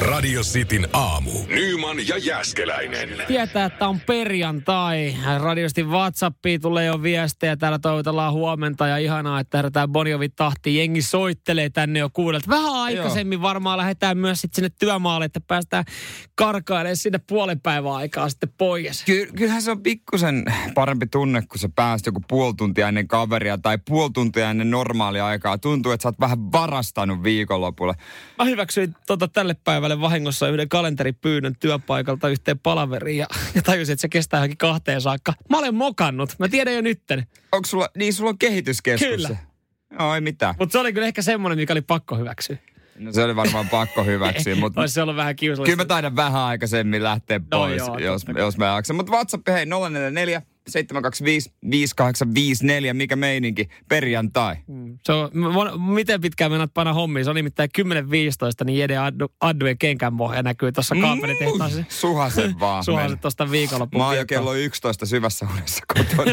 Radio Cityn aamu. Nyman ja Jäskeläinen. Tietää, että on perjantai. Radiosti WhatsAppiin tulee jo viestejä. Täällä toivotellaan huomenta ja ihanaa, että herätään Bonjovi tahti. Jengi soittelee tänne jo kuudelta. Vähän aikaisemmin varmaan lähdetään myös sit sinne työmaalle, että päästään karkailemaan sinne puolen päivän aikaa sitten pois. Ky- kyllähän se on pikkusen parempi tunne, kun sä pääst joku puoli tuntia ennen kaveria tai puoli tuntia ennen normaalia aikaa. Tuntuu, että sä oot vähän varastanut viikonlopulle. Mä hyväksyin tota tälle päivälle vahingossa yhden kalenteripyynnön työpaikalta yhteen palaveriin ja, ja tajusin, että se kestää johonkin kahteen saakka. Mä olen mokannut. Mä tiedän jo nytten. Onko sulla, niin sulla on kehityskeskus? Kyllä. Joo, ei mitään. Mutta se oli kyllä ehkä semmoinen, mikä oli pakko hyväksyä. No se oli varmaan pakko hyväksyä, mutta Olisi se ollut vähän kiusallista. kyllä mä taidan vähän aikaisemmin lähteä pois, joo, jos, jos mä jaksan. Mutta WhatsApp, hei, 044 725 5854, mikä meininki, perjantai. Se on, m- miten pitkään menet panna hommiin? Se on nimittäin 10-15, niin Jede Addu, Adduen kenkänmohja näkyy tuossa kaapelitehtaassa. Mm, suhasen vaan. Suhaset men. tuosta viikonloppuun. Mä oon jo kello 11 syvässä unessa kotona.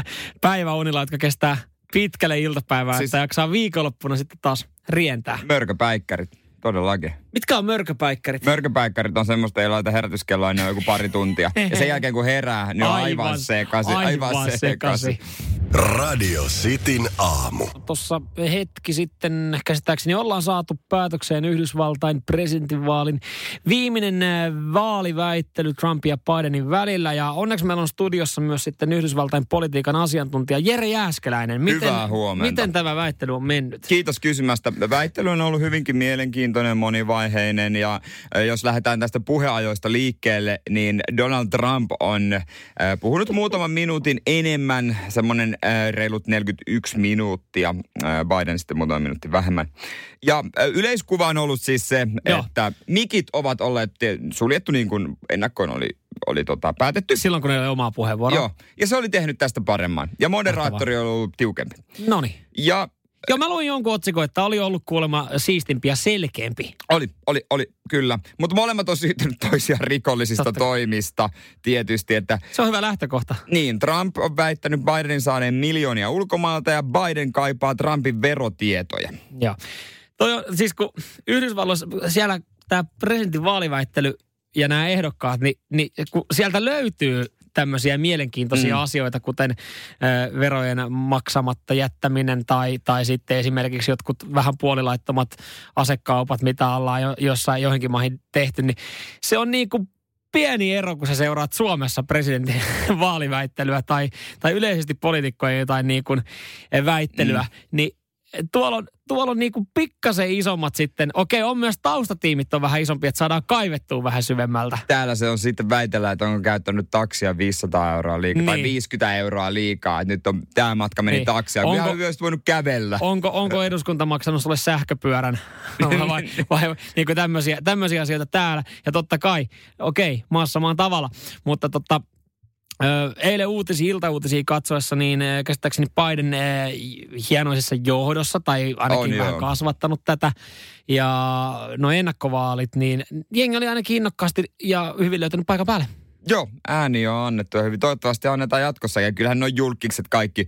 Päiväunilla, jotka kestää pitkälle iltapäivään, siis... että jaksaa viikonloppuna sitten taas rientää. Mörköpäikkärit, todellakin. Mitkä on mörköpäikkärit? Mörköpäikkärit on semmoista, ei laita herätyskelloa ennen joku pari tuntia. Ja sen jälkeen kun herää, niin on aivan sekaisin. Aivan, aivan sekaisin. Radio Cityn aamu. Tuossa hetki sitten käsittääkseni ollaan saatu päätökseen Yhdysvaltain presidentinvaalin viimeinen äh, vaaliväittely Trumpin ja Bidenin välillä. Ja onneksi meillä on studiossa myös sitten Yhdysvaltain politiikan asiantuntija Jere Jääskeläinen. Miten, Hyvää huomenta. Miten tämä väittely on mennyt? Kiitos kysymästä. Väittely on ollut hyvinkin mielenkiintoinen, monivaiheinen ja äh, jos lähdetään tästä puheajoista liikkeelle, niin Donald Trump on äh, puhunut muutaman minuutin enemmän, semmoinen reilut 41 minuuttia, äh, Biden sitten muutaman minuutin vähemmän. Ja äh, yleiskuva on ollut siis se, Joo. että mikit ovat olleet äh, suljettu niin kuin ennakkoon oli, oli tota, päätetty. Silloin kun ei ole omaa puheenvuoroa. Joo, ja se oli tehnyt tästä paremman. Ja moderaattori on ollut tiukempi. No niin. Ja Joo, mä luin jonkun otsikon, että oli ollut kuulemma siistimpi ja selkeämpi. Oli, oli, oli, kyllä. Mutta molemmat on syyttänyt toisia rikollisista Totta toimista tietysti, että Se on hyvä lähtökohta. niin, Trump on väittänyt Bidenin saaneen miljoonia ulkomailta ja Biden kaipaa Trumpin verotietoja. Joo. Toi on, siis kun Yhdysvalloissa siellä tämä presidentin vaaliväittely ja nämä ehdokkaat, niin, niin kun sieltä löytyy tämmöisiä mielenkiintoisia Mm. asioita, kuten ö, verojen maksamatta jättäminen tai, tai sitten esimerkiksi jotkut vähän puolilaittomat asekaupat, mitä ollaan jo, jossain johonkin maihin tehty, niin se on niin kuin pieni ero, kun sä seuraat Suomessa presidentin vaaliväittelyä tai, tai yleisesti poliitikkojen jotain niin kuin väittelyä, mm. niin tuolla on, tuolla on niin kuin pikkasen isommat sitten. Okei, on myös taustatiimit on vähän isompi, että saadaan kaivettua vähän syvemmältä. Täällä se on sitten väitellä, että onko käyttänyt taksia 500 euroa liikaa tai Niin. 50 euroa liikaa. Että nyt on, tämä matka meni Niin. taksia. Onko- Onko, myös voinut kävellä. Onko, onko eduskunta maksanut sulle sähköpyörän? vai, vai, vai niin kuin tämmöisiä, tämmöisiä asioita täällä. Ja totta kai, okei, maassa maan tavalla. Mutta totta, eilen uutisia, iltauutisia katsoessa, niin käsittääkseni Biden hienoisessa johdossa, tai ainakin On, vähän joo. kasvattanut tätä. Ja no ennakkovaalit, niin jengi oli ainakin innokkaasti ja hyvin löytänyt paikan päälle. Joo, ääni on annettu ja hyvin. Toivottavasti annetaan jatkossa. Ja kyllähän noin julkikset kaikki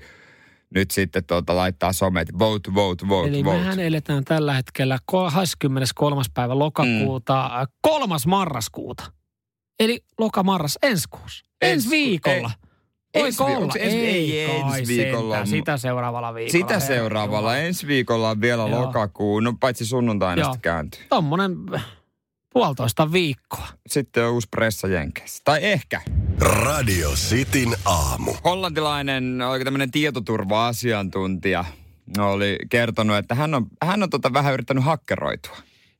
nyt sitten tuota, laittaa somet. Vote, vote, vote, Eli vote. mehän eletään tällä hetkellä 23. päivä lokakuuta, mm. kolmas marraskuuta. Eli lokamarras ensi kuussa. Ensi viikolla. ei- Voiko ensi olla? onko ensi- ei kai ensi viikolla, sentään. Sitä seuraavalla viikolla. Sitä Herra seuraavalla. Jumala. Ensi viikolla on vielä Joo. lokakuu. No paitsi sunnuntaina Joo. sitten kääntyy. Tommonen puolitoista viikkoa. Sitten on uusi pressa Jenkeissä. Tai ehkä. Radio Cityn aamu. Hollantilainen, oliko tämmöinen tietoturva-asiantuntija, oli kertonut, että hän on, hän on tota vähän yrittänyt hakkeroitua.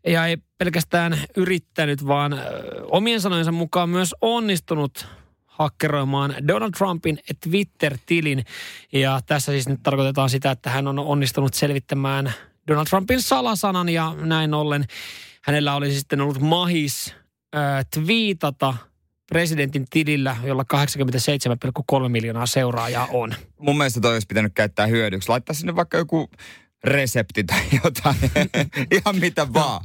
Ja ei pelkästään yrittänyt, vaan omien sanojensa mukaan myös onnistunut hakkeroimaan Donald Trumpin Twitter-tilin. Ja tässä siis nyt tarkoitetaan sitä, että hän on onnistunut selvittämään Donald Trumpin salasanan ja näin ollen hänellä olisi sitten ollut mahis äh, twiitata presidentin tilillä, jolla 87,3 miljoonaa seuraajaa on. Mun mielestä toi olisi pitänyt käyttää hyödyksi. Laittaa sinne vaikka joku resepti tai jotain. Ihan mitä vaan.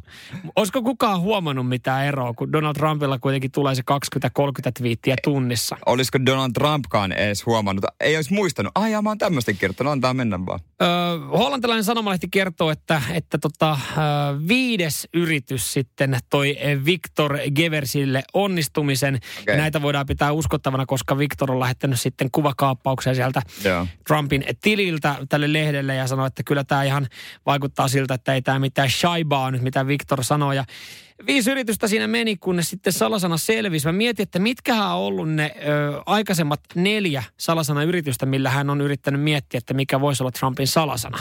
Olisiko kukaan huomannut mitään eroa, kun Donald Trumpilla kuitenkin tulee se 20-30 twiittiä tunnissa? Olisiko Donald Trumpkaan edes huomannut? Ei olisi muistanut. Ai ja mä oon tämmöistä kirjoittanut, antaa mennä vaan. Öö, hollantilainen sanomalehti kertoo, että, että tota, viides yritys sitten toi Victor Geversille onnistumisen. Okay. Ja näitä voidaan pitää uskottavana, koska Victor on lähettänyt sitten kuvakaappauksia sieltä Joo. Trumpin tililtä tälle lehdelle ja sanoi, että kyllä tämä ihan vaikuttaa siltä, että ei tämä mitään shaibaa nyt, mitä Victor sanoo. Ja viisi yritystä siinä meni, kunnes sitten salasana selvisi. Mä mietin, että mitkä on ollut ne ö, aikaisemmat neljä salasana-yritystä, millä hän on yrittänyt miettiä, että mikä voisi olla Trumpin salasana.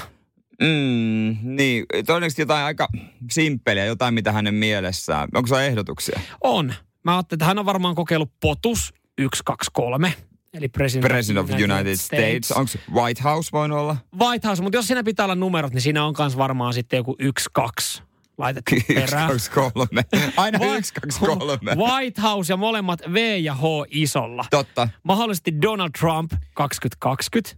Mm, niin, todennäköisesti jotain aika simppeliä, jotain mitä hänen mielessään. Onko se ehdotuksia? On. Mä ajattelin, että hän on varmaan kokeillut POTUS 1, 2, 3. Eli President, President of the United, United States. States. Onko White House voinut olla? White House, mutta jos siinä pitää olla numerot, niin siinä on myös varmaan sitten joku yksi, kaksi laitettu perään. yksi, kaksi, kolme. Aina yksi, kaksi, kolme. White House ja molemmat V ja H isolla. Totta. Mahdollisesti Donald Trump 2020.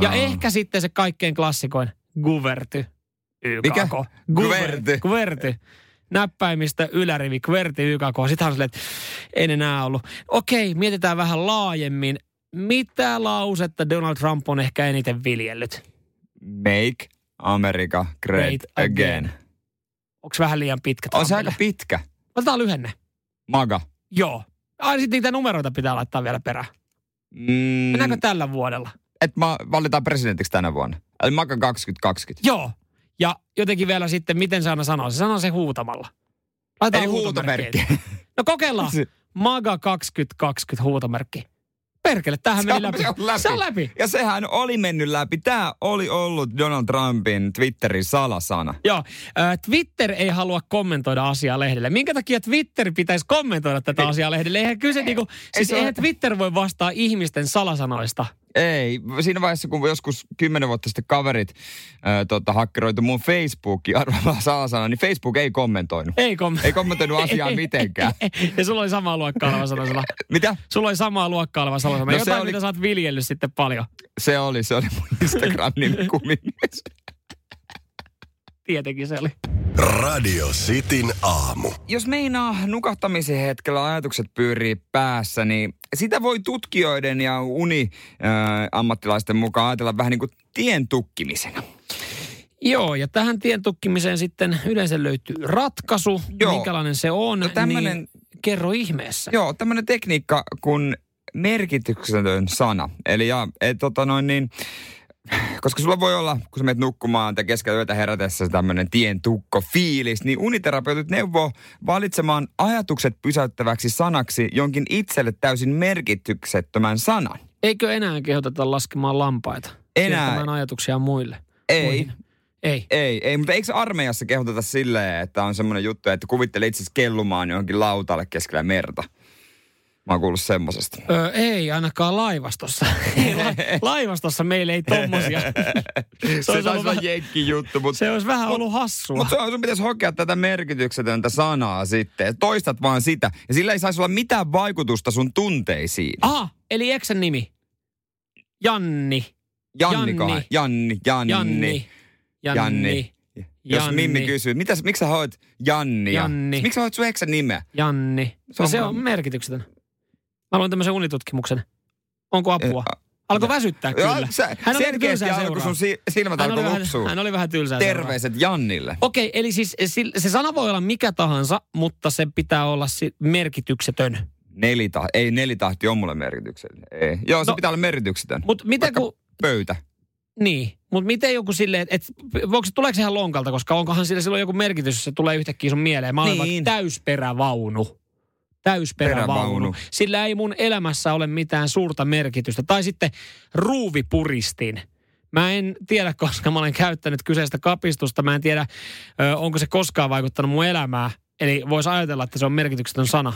Ja oh. ehkä sitten se kaikkein klassikoin Guverty. YKK. Mikä? Guverty. Guverty näppäimistä ylärivi, QWERTY, YKK. Sitten hän että en enää ollut. Okei, mietitään vähän laajemmin. Mitä lausetta Donald Trump on ehkä eniten viljellyt? Make America great, great again. again. Onko vähän liian pitkä? On se aika pitkä. Otetaan lyhenne. Maga. Joo. Ai sitten niitä numeroita pitää laittaa vielä perään. Mm. Mennäänkö tällä vuodella? Et mä valitaan presidentiksi tänä vuonna. Eli Maga 2020. Joo. Ja jotenkin vielä sitten, miten se aina sanoo? Se sanoo se huutamalla. Laitetaan Ei huutomerkki. No kokeillaan. Maga 2020 huutomerkki. Perkele, tähän meni läpi. läpi. Se on läpi. Ja sehän oli mennyt läpi. Tämä oli ollut Donald Trumpin Twitterin salasana. Joo. Twitter ei halua kommentoida asiaa lehdelle. Minkä takia Twitter pitäisi kommentoida tätä asiaa lehdelle? Eihän kyse niinku, siis ei eihän Twitter voi vastaa ihmisten salasanoista. Ei. Siinä vaiheessa, kun joskus kymmenen vuotta sitten kaverit ää, tota, hakkeroitu mun Facebookin arvoilla salasana, niin Facebook ei kommentoinut. Ei, kom- ei kommentoinut asiaa mitenkään. Ja sulla oli samaa luokkaa oleva salasana. Mitä? Sulla oli samaa luokkaa oleva salasana. No Jotain, oli... mitä sä oot viljellyt sitten paljon. Se oli, se oli mun Instagram-nimi kumimies. Tietenkin se oli. Radio Cityn aamu. Jos meinaa nukahtamisen hetkellä ajatukset pyörii päässä, niin sitä voi tutkijoiden ja uni-ammattilaisten mukaan ajatella vähän niin kuin tien tukkimisena. Joo, ja tähän tien tukkimiseen sitten yleensä löytyy ratkaisu. Joo. Minkälainen se on, no tämmönen, niin kerro ihmeessä. Joo, tämmöinen tekniikka kuin merkityksetön sana. Eli ja, et, tota noin niin, koska sulla voi olla, kun sä menet nukkumaan tai keskellä yötä herätessä tämmöinen tien tukko fiilis, niin uniterapeutit neuvoo valitsemaan ajatukset pysäyttäväksi sanaksi jonkin itselle täysin merkityksettömän sanan. Eikö enää kehoteta laskemaan lampaita? Enää. ajatuksia muille. Ei. Muihin. Ei. Ei, ei, mutta eikö armeijassa kehoteta silleen, että on semmoinen juttu, että kuvittelee itse kellumaan johonkin lautalle keskellä merta? Mä oon kuullut semmosesta. Öö, ei ainakaan laivastossa. La- laivastossa meillä ei tommosia. se, se olisi olla vähän, jenkki juttu. Mutta, se olisi vähän mut, ollut hassua. Mutta sun pitäisi hokea tätä merkityksetöntä sanaa sitten. Toistat vaan sitä. Ja sillä ei saisi olla mitään vaikutusta sun tunteisiin. Aha, eli eksän nimi? Janni. Janni. Janni. Janni. Janni. Janni. Janni. Jos Janni. Mimmi kysyy, mitäs, miksi sä hoit Jannia? Janni. Miksi sä hoit sun eksän nimeä? Janni. Se on, se on merkityksetön. Mä luin tämmöisen unitutkimuksen. Onko apua? Alkoi väsyttää kyllä. Ja, sä, hän oli selkeästi alkoi sun silmät alkoi lupsua. Hän oli vähän tylsää Terveiset seuraa. Jannille. Okei, okay, eli siis se sana voi olla mikä tahansa, mutta se pitää olla merkityksetön. Nelitahti, ei nelitahti on mulle merkityksellinen. Ei. Joo, se no, pitää olla merkityksetön. Mutta miten kun... Pöytä. Niin, mutta miten joku silleen, että et, voiko, tuleeko se ihan lonkalta, koska onkohan sillä silloin joku merkitys, jos se tulee yhtäkkiä sun mieleen. Mä olen niin. täysperävaunu täysperävaunu. Sillä ei mun elämässä ole mitään suurta merkitystä. Tai sitten ruuvipuristin. Mä en tiedä, koska mä olen käyttänyt kyseistä kapistusta. Mä en tiedä, onko se koskaan vaikuttanut mun elämää. Eli voisi ajatella, että se on merkityksetön sana.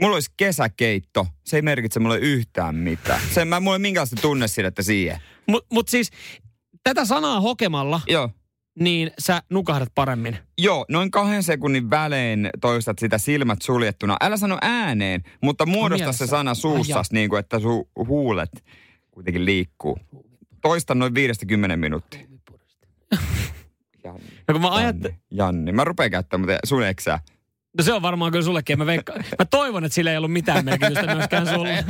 Mulla olisi kesäkeitto. Se ei merkitse mulle yhtään mitään. Se, mä, mulla ei minkäänlaista tunnesidettä siihen. Mutta mut siis tätä sanaa hokemalla Joo niin sä nukahdat paremmin. Joo, noin kahden sekunnin välein toistat sitä silmät suljettuna. Älä sano ääneen, mutta muodosta se sana suussas niin kuin, että sun huulet kuitenkin liikkuu. Toista noin 50 minuuttia. Janni. No kun mä Janni. ajattelin, Janni. Mä rupean käyttämään, mutta sun eksää. No se on varmaan kyllä sullekin. Mä, veikka, mä toivon, että sillä ei ollut mitään merkitystä myöskään sulle.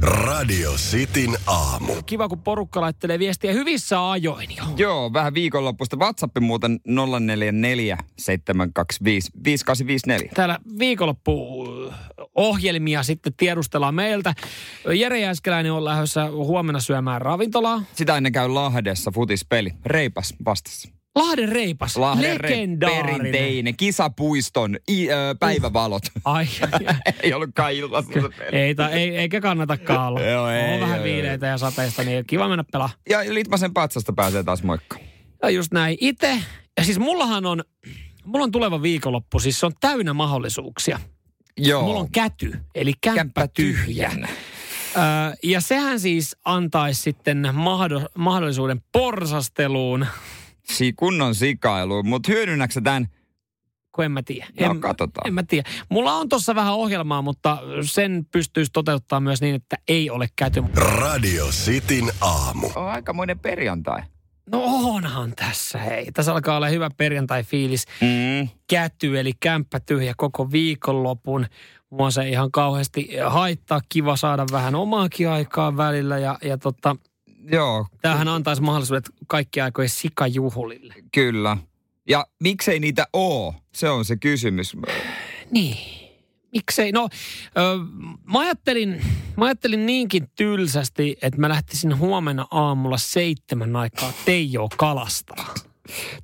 Radio Cityn aamu. Kiva, kun porukka laittelee viestiä hyvissä ajoin jo. Joo, vähän viikonloppuista. WhatsApp muuten 044 725 5854. Täällä viikonloppu ohjelmia sitten tiedustellaan meiltä. Jere Jääskeläinen on lähdössä huomenna syömään ravintolaa. Sitä ennen käy Lahdessa futispeli. Reipas vastassa. Lahden reipas, Lahden legendaarinen. perinteinen kisapuiston i, ö, päivävalot. Ai, ei ollutkaan peli. ei, ta, ei, eikä kannatakaan olla. Joo, ei, on vähän viileitä ja sateista, niin kiva mennä pelaa. Ja Litmasen patsasta pääsee taas moikka. Ja just näin. Itse, ja siis mullahan on, mulla on tuleva viikonloppu, siis se on täynnä mahdollisuuksia. Joo. Mulla on käty, eli kämppä tyhjä. Öö, ja sehän siis antaisi sitten mahdo, mahdollisuuden porsasteluun, Si kunnon sikailu, mutta hyödynnäksä tämän? kun en mä tiedä. No, en, katsotaan. En mä tiedä. Mulla on tossa vähän ohjelmaa, mutta sen pystyisi toteuttaa myös niin, että ei ole käty. Radio Cityn aamu. On aikamoinen perjantai. No onhan tässä, hei. Tässä alkaa olla hyvä perjantai-fiilis. Mm. Käty, eli kämppä tyhjä koko viikonlopun. Mua se ihan kauheasti haittaa. Kiva saada vähän omaakin aikaa välillä. Ja, ja tota, Joo, tämähän antaisi mahdollisuudet kaikki aikojen sikajuhlille. kyllä. Ja miksei niitä oo? Se on se kysymys. Niin. Miksei? No, ö, mä, ajattelin, mä ajattelin niinkin tylsästi, että mä lähtisin huomenna aamulla seitsemän aikaa Teijoa kalastaa.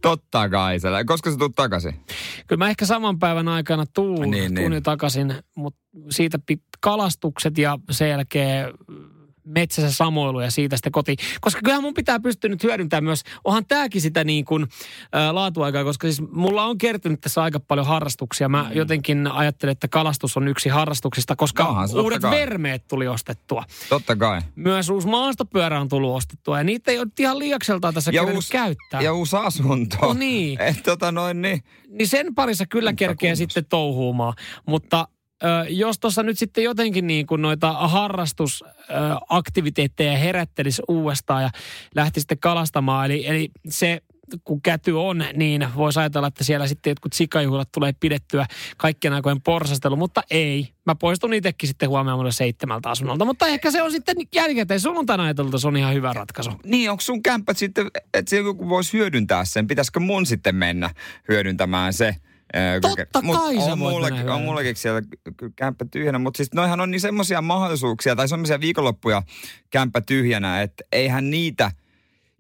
Totta kai. se- Koska sä tulet takaisin? Kyllä mä ehkä saman päivän aikana tuun, Niin, niin, niin. tuun jo takaisin, mutta siitä kalastukset ja sen jälkeen metsässä samoilu ja siitä sitten kotiin. Koska kyllähän mun pitää pystyä nyt hyödyntämään myös, onhan tääkin sitä niin kuin ä, laatuaikaa, koska siis mulla on kertynyt tässä aika paljon harrastuksia. Mä mm. jotenkin ajattelen, että kalastus on yksi harrastuksista, koska totta uudet kai. vermeet tuli ostettua. Totta kai. Myös uusi maastopyörä on tullut ostettua ja niitä ei ole ihan liiakseltaan tässä ja uusi, käyttää. ja uusi asunto. No niin. Et, tota noin niin. niin sen parissa kyllä Mutta kerkee sitten touhuumaan. Mutta jos tuossa nyt sitten jotenkin niin kuin noita harrastusaktiviteetteja herättelisi uudestaan ja lähti sitten kalastamaan, eli, eli se kun käty on, niin voisi ajatella, että siellä sitten jotkut sikajuhlat tulee pidettyä kaikkien aikojen porsastelu, mutta ei. Mä poistun itsekin sitten huomenna seitsemältä asunnolta, mutta ehkä se on sitten jälkikäteen sunnuntaina ajateltu, se on ihan hyvä ratkaisu. Niin, onko sun kämppät sitten, että se joku voisi hyödyntää sen? Pitäisikö mun sitten mennä hyödyntämään se? Totta mut kai on mullakin, on mullakin siellä kämppä tyhjänä, mutta siis noihan on niin semmoisia mahdollisuuksia tai semmoisia viikonloppuja kämppä tyhjänä, että eihän niitä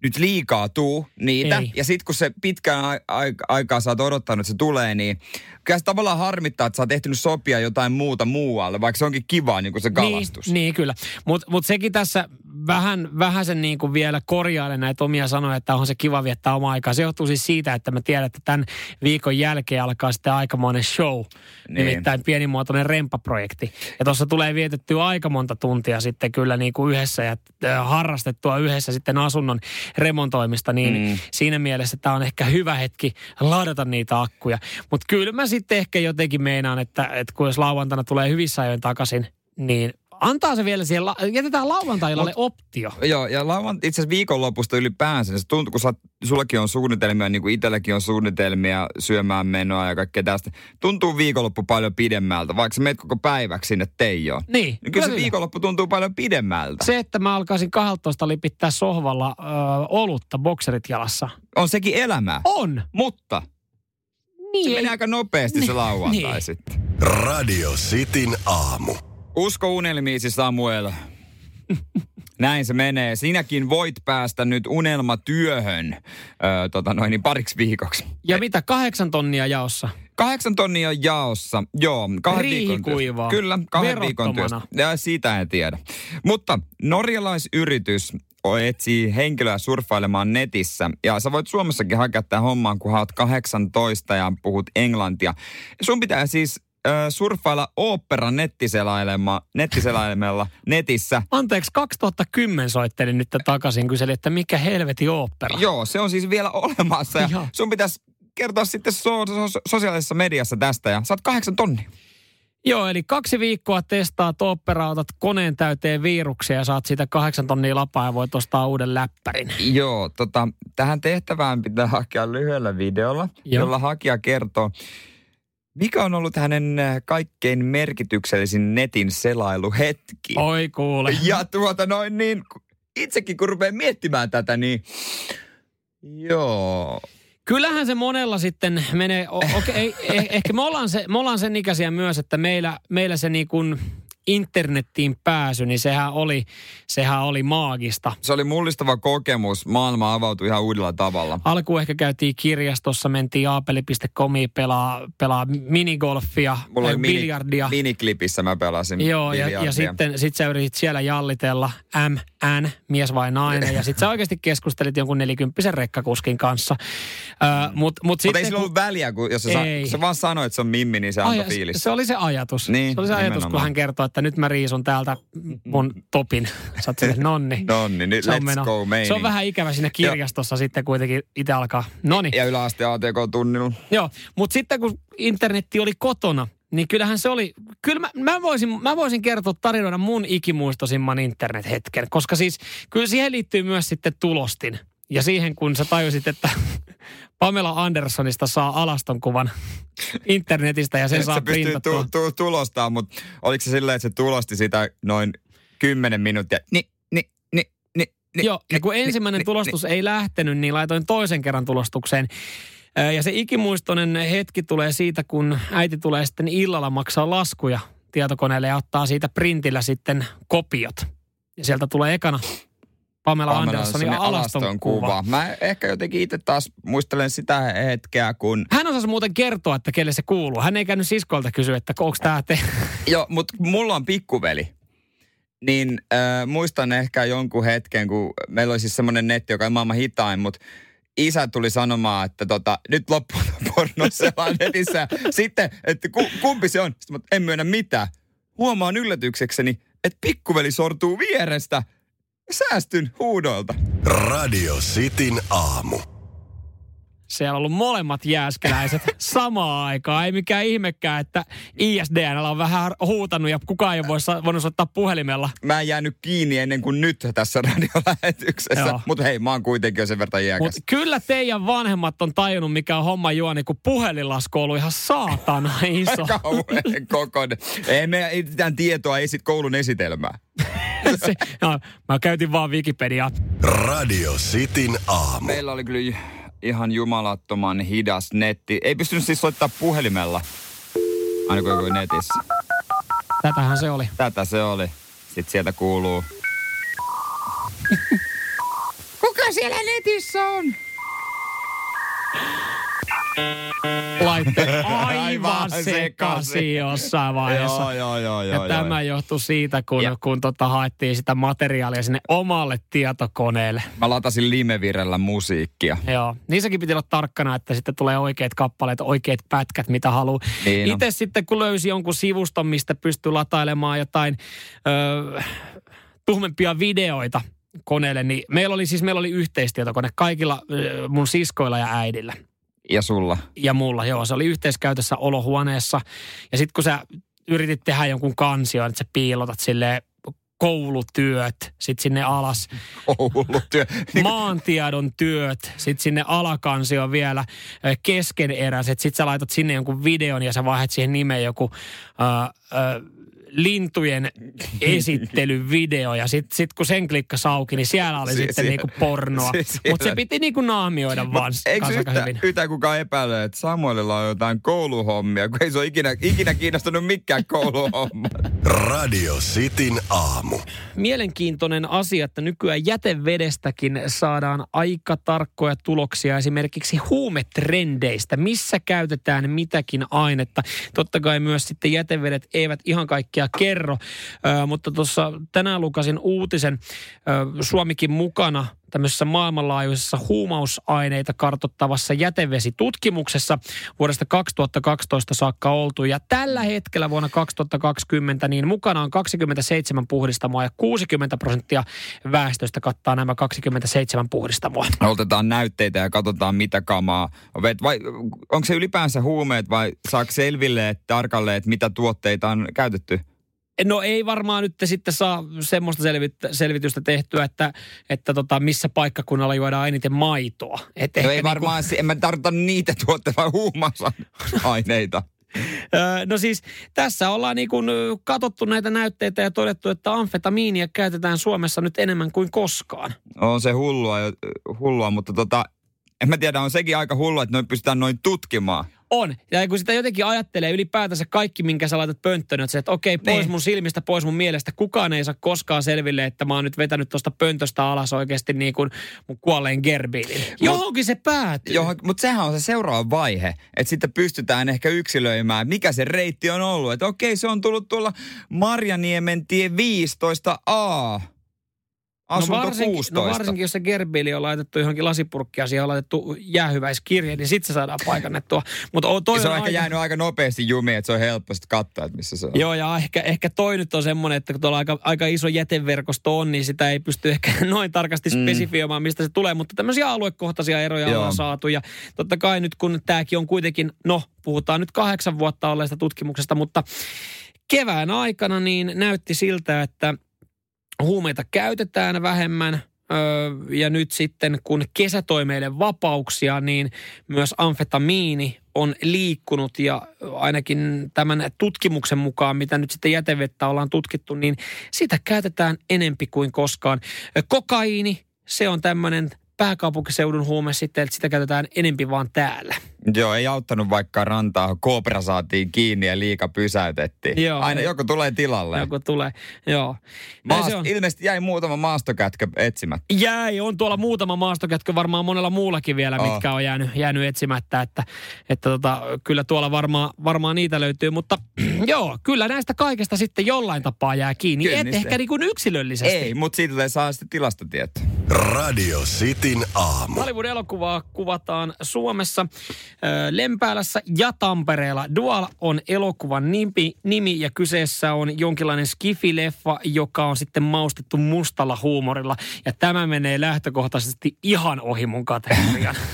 nyt liikaa tuu niitä. Ei. Ja sitten kun se pitkään a- a- aikaa sä oot odottanut, että se tulee, niin kyllä se tavallaan harmittaa, että sä oot ehtinyt sopia jotain muuta muualle, vaikka se onkin kivaa niin kuin se kalastus. Niin, niin kyllä. Mutta mut sekin tässä vähän, vähän sen niin kuin vielä korjailen näitä omia sanoja, että on se kiva viettää omaa aikaa. Se johtuu siis siitä, että mä tiedän, että tämän viikon jälkeen alkaa sitten aikamoinen show. Niin. Nimittäin pienimuotoinen rempaprojekti. Ja tuossa tulee vietettyä aika monta tuntia sitten kyllä niin kuin yhdessä ja äh, harrastettua yhdessä sitten asunnon remontoimista. Niin mm. siinä mielessä tämä on ehkä hyvä hetki ladata niitä akkuja. Mutta kyllä mä sitten ehkä jotenkin meinaan, että, että kun jos lauantaina tulee hyvissä ajoin takaisin, niin antaa se vielä siihen, la- jätetään lauantai-illalle optio. Joo, ja lauan, itse asiassa viikonlopusta ylipäänsä, niin se tuntuu, kun sä, sullakin on suunnitelmia, niin kuin itselläkin on suunnitelmia syömään menoa ja kaikkea tästä. Tuntuu viikonloppu paljon pidemmältä, vaikka sä meet koko päiväksi sinne Teijoon. Niin, Niin kyllä se kyllä. viikonloppu tuntuu paljon pidemmältä. Se, että mä alkaisin 12 lipittää sohvalla ö, olutta bokserit jalassa. On sekin elämää. On! Mutta Niin, se menee aika nopeasti se Niin, lauantai niin. sitten. Radio Cityn aamu. Usko unelmiisi Samuel. Näin se menee. Sinäkin voit päästä nyt unelmatyöhön öö, tota noin, niin pariksi viikoksi. Ja mitä, kahdeksan tonnia jaossa? Kahdeksan tonnia on jaossa. Joo, kahden viikon työstä. Kyllä, kahden viikon työstä. Ja sitä en tiedä. Mutta norjalaisyritys etsii henkilöä surffailemaan netissä. Ja sä voit Suomessakin hakea tämän hommaan, kun oot 18 ja puhut englantia. Sun pitää siis äh, surffailla opera nettiselailema, nettiselailemella netissä. Anteeksi, 2010 soittelin nyt takaisin, kyseli, että mikä helvetin ooppera. Joo, se on siis vielä olemassa. Ja Joo. sun pitäisi kertoa sitten so- so- sosiaalisessa mediassa tästä ja saat kahdeksan tonnia. Joo, eli kaksi viikkoa testaa Toppera, otat koneen täyteen viruksia ja saat siitä kahdeksan tonnia lapaa ja voit ostaa uuden läppärin. Joo, tota, tähän tehtävään pitää hakea lyhyellä videolla, Joo. jolla hakija kertoo, mikä on ollut hänen äh, kaikkein merkityksellisin netin selailuhetki. Oi kuule. Ja tuota noin niin, itsekin kun rupeaa miettimään tätä, niin joo. Kyllähän se monella sitten menee, okei, ei, eh, ehkä me ollaan, se, me ollaan sen ikäisiä myös, että meillä, meillä se niin kuin internettiin pääsy, niin sehän oli, sehän oli maagista. Se oli mullistava kokemus. Maailma avautui ihan uudella tavalla. Alkuun ehkä käytiin kirjastossa, mentiin aapeli.comiin pelaa, pelaa minigolfia, Mulla oli äh, mini, biljardia. miniklipissä mä pelasin Joo, ja, biljardia. ja sitten sit sä yritit siellä jallitella MN, mies vai nainen, ja sitten sä oikeasti keskustelit jonkun nelikymppisen rekkakuskin kanssa. Ö, mut, mut Mutta sitten, ei sillä kun- ollut väliä, kun jos sä, Ei. sä vaan sanoit, että se on Mimmi, niin se antoi Ai, fiilis. Se oli se ajatus. Niin, se oli se ajatus, kun nimenomaan. hän kertoi, että nyt mä riisun täältä mun topin. Sä oot silleen, nonni. Nonni, nyt Se on let's meno. go Se on vähän ikävä siinä kirjastossa sitten kuitenkin itse alkaa. Noni. Ja yläaste ATK-tunnilla. Joo, mutta sitten kun internetti oli kotona, niin kyllähän se oli, kyllä mä, mä, voisin, mä voisin kertoa tarinoida mun ikimuistoisimman internethetken, koska siis kyllä siihen liittyy myös sitten tulostin. Ja siihen, kun sä tajusit, että Pamela Anderssonista saa alaston kuvan internetistä ja sen Et saa se pystyy printattua. tu- tu- tulostaa, mutta oliko se silleen, että se tulosti sitä noin 10 minuuttia? Ni, ni, ni, ni, ni, Joo, ja kun ni, ensimmäinen ni, tulostus ei lähtenyt, niin laitoin toisen kerran tulostukseen. Ja se ikimuistoinen hetki tulee siitä, kun äiti tulee sitten illalla maksaa laskuja tietokoneelle ja ottaa siitä printillä sitten kopiot. Ja sieltä tulee ekana Pamela, Pamela Anderssonin Anderssonin alaston kuva. Mä ehkä jotenkin itse taas muistelen sitä hetkeä, kun... Hän osasi muuten kertoa, että kelle se kuuluu. Hän ei käynyt siskolta kysyä, että onko tämä te. Joo, mutta mulla on pikkuveli. Niin äh, muistan ehkä jonkun hetken, kun meillä oli siis semmoinen netti, joka on maailman hitain, mutta isä tuli sanomaan, että tota, nyt loppuu porno netissä. Sitten, että ku, kumpi se on? Sitten mä, en myönnä mitään. Huomaan yllätyksekseni, että pikkuveli sortuu vierestä. Säästyn huudolta. Radio Cityn aamu. Siellä on ollut molemmat jääskeläiset samaan aikaan. Ei mikään ihmekään, että ISDN on vähän huutanut ja kukaan ei ole voi- voinut soittaa puhelimella. Mä en jäänyt kiinni ennen kuin nyt tässä radiolähetyksessä. Mutta hei, mä oon kuitenkin jo sen verran iäkäs. Mutta kyllä teidän vanhemmat on tajunnut, mikä on homma juoni, kun puhelinlasku on ollut ihan saatana iso. Kauhean kokoinen. Ei me ei mitään tietoa esit koulun esitelmää. Se, no, mä käytin vaan Wikipediaa. Radio Cityn aamu. Meillä oli kyllä ihan jumalattoman hidas netti. Ei pystynyt siis soittaa puhelimella. Aina kun joku netissä. Tätähän se oli. Tätä se oli. Sitten sieltä kuuluu. Kuka siellä netissä on? Laitte aivan sekaisin jossain vaiheessa. Joo, joo, joo, Ja joo. tämä joo. johtui siitä, kun, Ja- kun tota, haettiin sitä materiaalia sinne omalle tietokoneelle. Mä latasin limevirellä musiikkia. Joo, niissäkin piti olla tarkkana, että sitten tulee oikeat kappaleet, oikeat pätkät, mitä haluaa. Niin. Itse sitten, kun löysi jonkun sivuston, mistä pystyy latailemaan jotain ö, tuhmempia videoita koneelle, niin meillä oli siis meillä oli yhteistietokone kaikilla mun siskoilla ja äidillä. Ja sulla. Ja mulla, joo, se oli yhteiskäytössä olohuoneessa. Ja sitten kun sä yritit tehdä jonkun kansion, että sä piilotat silleen koulutyöt, sitten sinne alas Koulutyö. Maantiedon työt, sitten sinne alakansioon vielä keskeneräiset, sitten sä laitat sinne jonkun videon ja sä vaihdat siihen nimeen joku ö, ö, lintujen esittelyvideo ja sitten sit kun sen klikkas auki, niin siellä oli Si- sitten si- niinku pornoa. si- Mutta se piti niinku naamioida vaan Eikö hyvin. yhtään kukaan epäile, että Samuelilla on jotain kouluhommia, kun ei se ole ikinä, ikinä kiinnostunut mikään kouluhomma. Radio Cityn aamu. mielenkiintoinen asia, että nykyään jätevedestäkin saadaan aika tarkkoja tuloksia esimerkiksi huumetrendeistä, missä käytetään mitäkin ainetta. Totta kai myös sitten jätevedet eivät ihan kaikkia kerro, ö, mutta tuossa tänään lukasin uutisen, ö, Suomikin mukana tämmöisessä maailmanlaajuisessa huumausaineita kartottavassa jätevesitutkimuksessa vuodesta 2012 saakka oltu. Ja tällä hetkellä vuonna 2020 niin mukana on 27 puhdistamoa ja 60 prosenttia väestöstä kattaa nämä 27 puhdistamoa. Otetaan näytteitä ja katsotaan mitä kamaa. Vai onko se ylipäänsä huumeet vai saako selville että tarkalleen, että mitä tuotteita on käytetty? No ei varmaan nyt sitten saa semmoista selvitystä tehtyä, että, että tota, missä paikkakunnalla juodaan eniten maitoa. Et no ei niinku... varmaan, en mä tarkoita niitä tuotteita, vaan huumausaineita. No siis tässä ollaan niin kuin katsottu näitä näytteitä ja todettu, että amfetamiinia käytetään Suomessa nyt enemmän kuin koskaan. On se hullua, hullua mutta tota, en mä tiedä, on sekin aika hullua, että noin pystytään noin tutkimaan. On. Ja kun sitä jotenkin ajattelee ylipäätänsä kaikki, minkä sä laitat pönttöön, että, se, että okei, pois niin. mun silmistä, pois mun mielestä. Kukaan ei saa koskaan selville, että mä oon nyt vetänyt tuosta pöntöstä alas oikeasti niin kuin mun kuolleen gerbiilin. Johonkin se päätyy. Johon, mutta sehän on se seuraava vaihe, että sitten pystytään ehkä yksilöimään, mikä se reitti on ollut. Että okei, se on tullut tuolla Marjaniemen tie 15a Asunto no varsinkin, 16. No varsinkin, jos se gerbiili on laitettu johonkin lasipurkkiin ja on laitettu jäähyväiskirje, niin sitten se saadaan paikannettua. Mutta toi se on, on ehkä aika... jäänyt aika nopeasti jumiin, että se on helppo sitten katsoa, että missä se on. Joo, ja ehkä, ehkä toi nyt on semmoinen, että kun tuolla aika, aika iso jäteverkosto on, niin sitä ei pysty ehkä noin tarkasti mm. spesifioimaan, mistä se tulee. Mutta tämmöisiä aluekohtaisia eroja Joo. on saatu. Ja totta kai nyt, kun tämäkin on kuitenkin, no puhutaan nyt kahdeksan vuotta olleesta tutkimuksesta, mutta kevään aikana niin näytti siltä, että huumeita käytetään vähemmän ja nyt sitten kun kesä toi meille vapauksia, niin myös amfetamiini on liikkunut ja ainakin tämän tutkimuksen mukaan, mitä nyt sitten jätevettä ollaan tutkittu, niin sitä käytetään enempi kuin koskaan. Kokaiini, se on tämmöinen pääkaupunkiseudun huume sitten, että sitä käytetään enempi vaan täällä. Joo, ei auttanut vaikka rantaa, koopra saatiin kiinni ja liika pysäytettiin. Joo, Aina ei, joku tulee tilalle. Joku tulee, joo. Maast, se on. Ilmeisesti jäi muutama maastokätkö etsimättä. Jäi, on tuolla muutama maastokätkö varmaan monella muullakin vielä, oh. mitkä on jäänyt, jäänyt etsimättä. Että, että tota, kyllä tuolla varmaan, varmaan niitä löytyy, mutta joo, kyllä näistä kaikesta sitten jollain tapaa jää kiinni. Kyllä, Et ehkä niin kuin yksilöllisesti. Ei, mutta siitä saa sitten tilastotietoa. Radio Cityn aamu. Hollywood-elokuvaa kuvataan Suomessa. Lempäälässä ja Tampereella. Dual on elokuvan nimi, nimi ja kyseessä on jonkinlainen skifileffa, joka on sitten maustettu mustalla huumorilla. Ja tämä menee lähtökohtaisesti ihan ohi mun kategorian.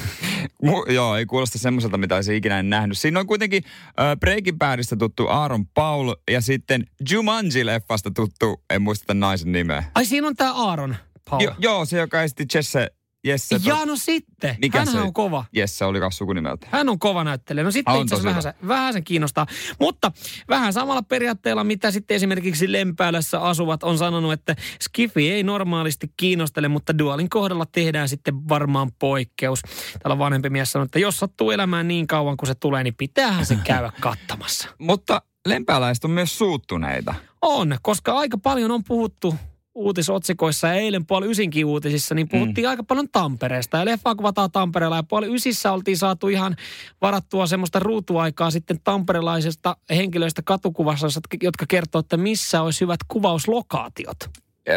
Mu- joo, ei kuulosta semmoiselta, mitä olisi ikinä nähnyt. Siinä on kuitenkin äh, Breaking Badista tuttu Aaron Paul ja sitten Jumanji-leffasta tuttu, en muista naisen nimeä. Ai siinä on tämä Aaron Paul. Jo, joo, se joka esitti Jesse Jesse. Ja no sitten. Mikä Hänhän se? on kova. Jesse oli kanssa sukunimeltä. Hän on kova näyttelijä. No sitten itse asiassa vähän, vähän sen kiinnostaa. Mutta vähän samalla periaatteella, mitä sitten esimerkiksi Lempäälässä asuvat on sanonut, että Skifi ei normaalisti kiinnostele, mutta Dualin kohdalla tehdään sitten varmaan poikkeus. Täällä vanhempi mies sanoi, että jos sattuu elämään niin kauan kuin se tulee, niin pitäähän se käydä kattamassa. mutta lempääläiset on myös suuttuneita. On, koska aika paljon on puhuttu uutisotsikoissa ja eilen puoli ysinkin uutisissa, niin puhuttiin mm. aika paljon Tampereesta. Ja leffa kuvataan Tampereella ja puoli ysissä oltiin saatu ihan varattua semmoista ruutuaikaa sitten tamperelaisesta henkilöistä katukuvassa, jotka kertoo, että missä olisi hyvät kuvauslokaatiot. Öö,